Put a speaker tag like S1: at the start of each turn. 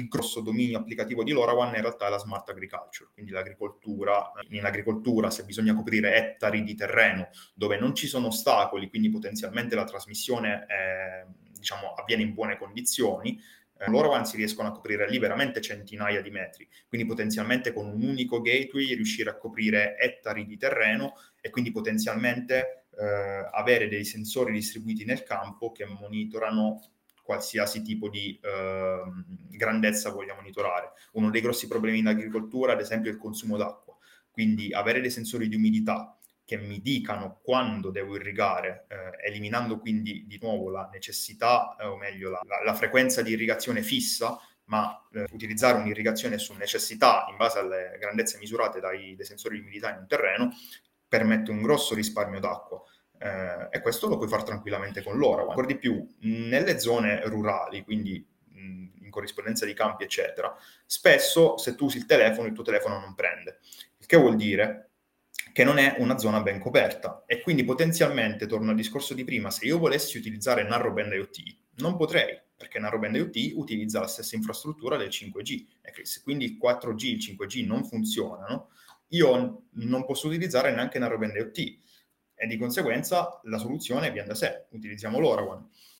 S1: il grosso dominio applicativo di LoRaWAN in realtà è la smart agriculture, quindi l'agricoltura. In agricoltura, se bisogna coprire ettari di terreno dove non ci sono ostacoli, quindi potenzialmente la trasmissione è, diciamo, avviene in buone condizioni, eh, LoRaWAN si riescono a coprire lì veramente centinaia di metri, quindi potenzialmente con un unico gateway riuscire a coprire ettari di terreno e quindi potenzialmente eh, avere dei sensori distribuiti nel campo che monitorano qualsiasi tipo di eh, grandezza voglia monitorare. Uno dei grossi problemi in agricoltura, ad esempio, è il consumo d'acqua. Quindi avere dei sensori di umidità che mi dicano quando devo irrigare, eh, eliminando quindi di nuovo la necessità, eh, o meglio la, la, la, frequenza di irrigazione fissa, ma eh, utilizzare un'irrigazione su necessità in base alle grandezze misurate dai, dai sensori di umidità in un terreno, permette un grosso risparmio d'acqua. Eh, e questo lo puoi fare tranquillamente con l'ora. Ancora di più, nelle zone rurali, quindi in corrispondenza di campi, eccetera, spesso se tu usi il telefono, il tuo telefono non prende. Il che vuol dire che non è una zona ben coperta e quindi potenzialmente, torno al discorso di prima, se io volessi utilizzare Narrowband IoT, non potrei, perché Narrowband IoT utilizza la stessa infrastruttura del 5G e quindi il 4G e il 5G non funzionano, io non posso utilizzare neanche Narrowband IoT e di conseguenza la soluzione viene da sé, utilizziamo LoRaWAN.